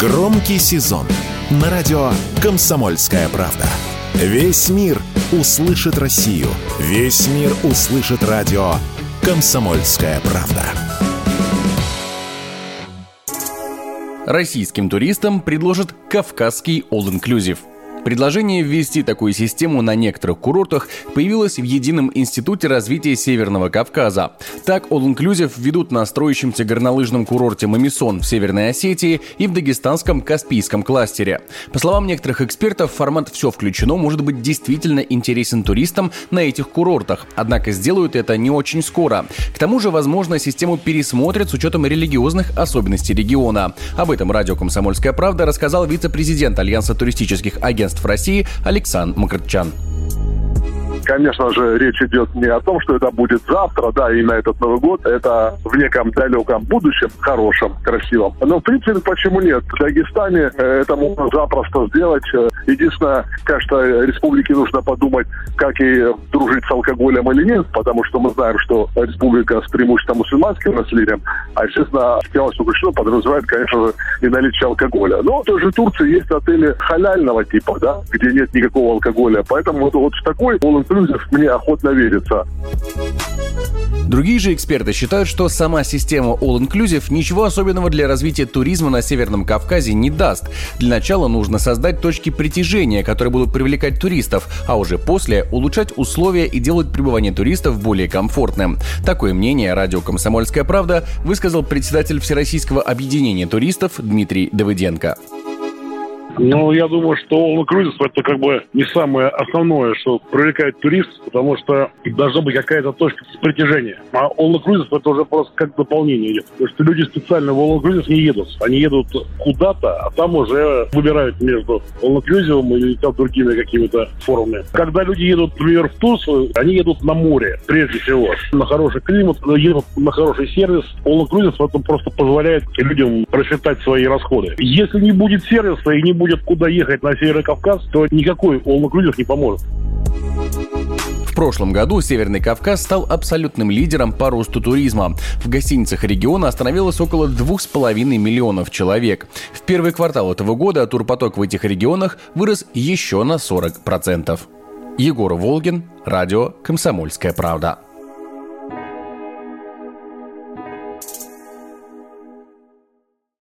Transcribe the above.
Громкий сезон на радио «Комсомольская правда». Весь мир услышит Россию. Весь мир услышит радио «Комсомольская правда». Российским туристам предложат кавказский all-inclusive – Предложение ввести такую систему на некоторых курортах появилось в Едином институте развития Северного Кавказа. Так, All Inclusive ведут на строящемся горнолыжном курорте Мамисон в Северной Осетии и в дагестанском Каспийском кластере. По словам некоторых экспертов, формат «все включено» может быть действительно интересен туристам на этих курортах, однако сделают это не очень скоро. К тому же, возможно, систему пересмотрят с учетом религиозных особенностей региона. Об этом радио «Комсомольская правда» рассказал вице-президент Альянса туристических агентств агентств России Александр Макарчан. Конечно же, речь идет не о том, что это будет завтра, да, и на этот Новый год. Это в неком далеком будущем, хорошем, красивом. Но, в принципе, почему нет? В Дагестане э, это можно запросто сделать. Единственное, конечно, республике нужно подумать, как и дружить с алкоголем или нет, потому что мы знаем, что республика с преимуществом мусульманским населением, а, естественно, тело запрещено подразумевает, конечно же, и наличие алкоголя. Но в той же Турции есть отели халяльного типа, да, где нет никакого алкоголя. Поэтому вот, вот в такой all мне охотно верится. Другие же эксперты считают, что сама система All Inclusive ничего особенного для развития туризма на Северном Кавказе не даст. Для начала нужно создать точки притяжения, которые будут привлекать туристов, а уже после улучшать условия и делать пребывание туристов более комфортным. Такое мнение радио «Комсомольская правда» высказал председатель Всероссийского объединения туристов Дмитрий Давыденко. Ну, я думаю, что all inclusive это как бы не самое основное, что привлекает туристов, потому что должна быть какая-то точка притяжения. А all inclusive это уже просто как дополнение идет. Потому что люди специально в all inclusive не едут. Они едут куда-то, а там уже выбирают между all inclusive или там другими какими-то формами. Когда люди едут, например, в Турцию, они едут на море, прежде всего. На хороший климат, едут на хороший сервис. All inclusive это просто позволяет людям просчитать свои расходы. Если не будет сервиса и не будет куда ехать на Северный Кавказ, то никакой inclusive не поможет. В прошлом году Северный Кавказ стал абсолютным лидером по росту туризма. В гостиницах региона остановилось около 2,5 миллионов человек. В первый квартал этого года турпоток в этих регионах вырос еще на 40%. Егор Волгин, радио «Комсомольская правда».